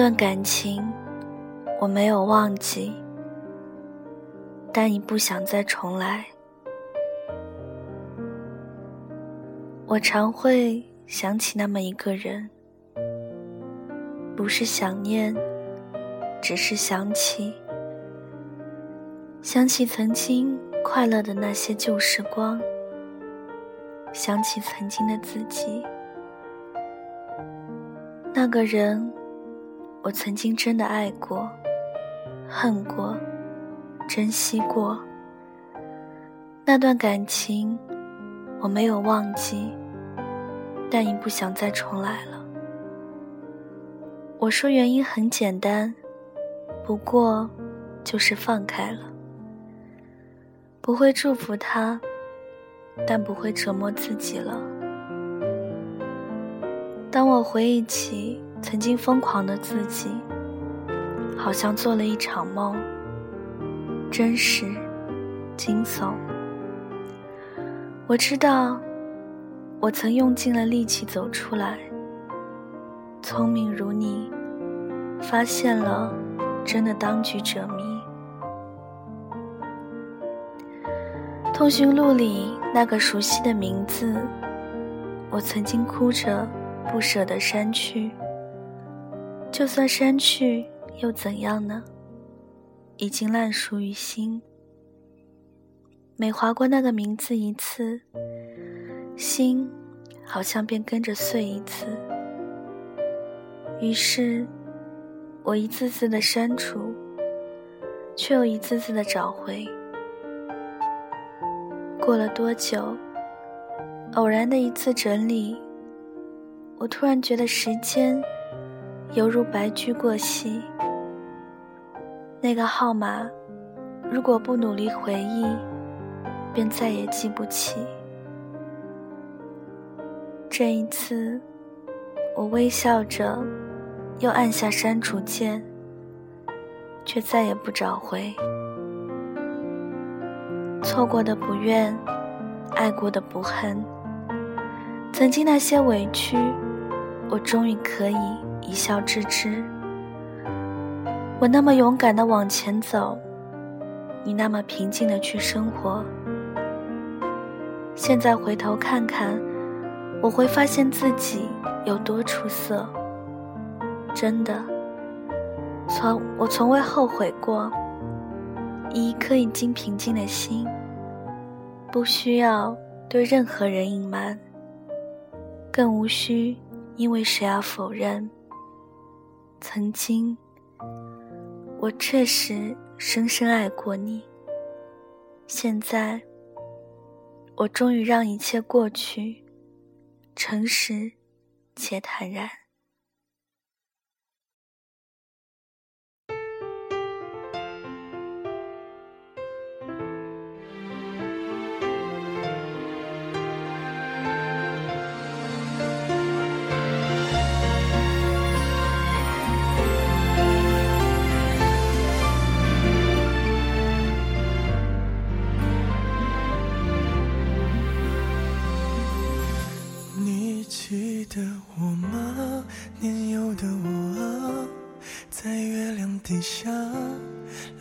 段感情，我没有忘记，但已不想再重来。我常会想起那么一个人，不是想念，只是想起，想起曾经快乐的那些旧时光，想起曾经的自己。那个人，我曾经真的爱过、恨过、珍惜过。那段感情，我没有忘记，但已不想再重来了。我说原因很简单，不过就是放开了。不会祝福他，但不会折磨自己了。当我回忆起曾经疯狂的自己，好像做了一场梦，真实、惊悚。我知道，我曾用尽了力气走出来。聪明如你，发现了，真的当局者迷。通讯录里那个熟悉的名字，我曾经哭着。不舍得删去，就算删去又怎样呢？已经烂熟于心。每划过那个名字一次，心好像便跟着碎一次。于是，我一次次的删除，却又一次次的找回。过了多久？偶然的一次整理。我突然觉得时间犹如白驹过隙，那个号码如果不努力回忆，便再也记不起。这一次，我微笑着，又按下删除键，却再也不找回。错过的不怨，爱过的不恨，曾经那些委屈。我终于可以一笑置之。我那么勇敢的往前走，你那么平静的去生活。现在回头看看，我会发现自己有多出色。真的，从我从未后悔过。以一颗已经平静的心，不需要对任何人隐瞒，更无需。因为谁而否认？曾经，我确实深深爱过你。现在，我终于让一切过去，诚实且坦然。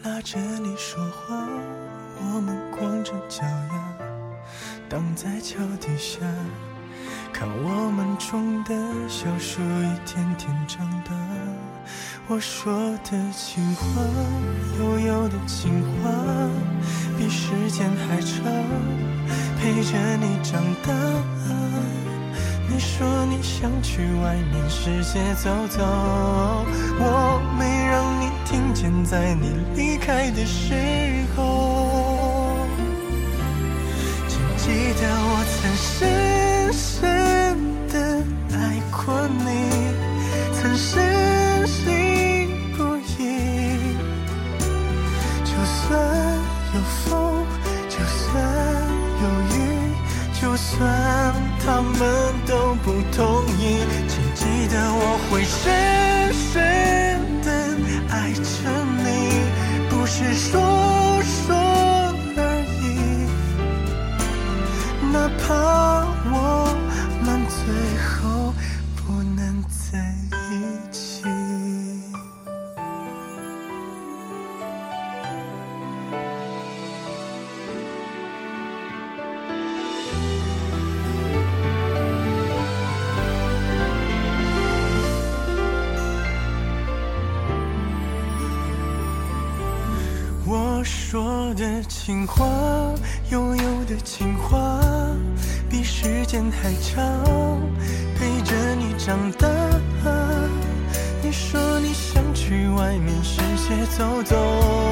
拉着你说话，我们光着脚丫，荡在桥底下，看我们种的小树一天天长大，我说的情话，悠悠的情话，比时间还长，陪着你长大。你说你想去外面世界走走，我没。现，在你离开的时候，请记得我曾深深的爱过你，曾深信不疑。就算。有风，就算有雨，就算他们都不同意，请记得我会深深爱着你，不是说我说的情话拥有的情话比时间还长陪着你长大。你说你想去外面世界走走。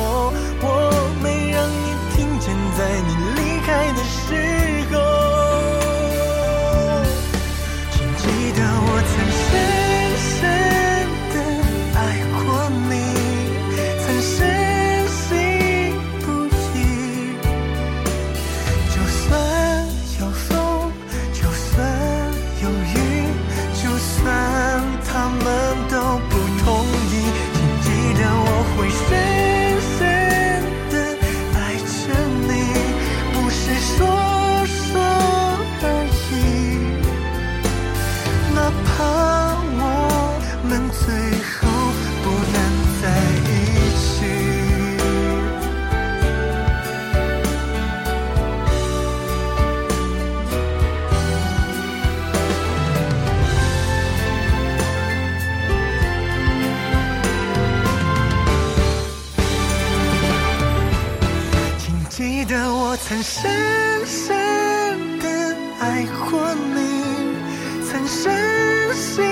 曾深深的爱过你曾深信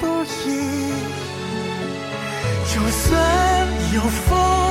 不疑就算有风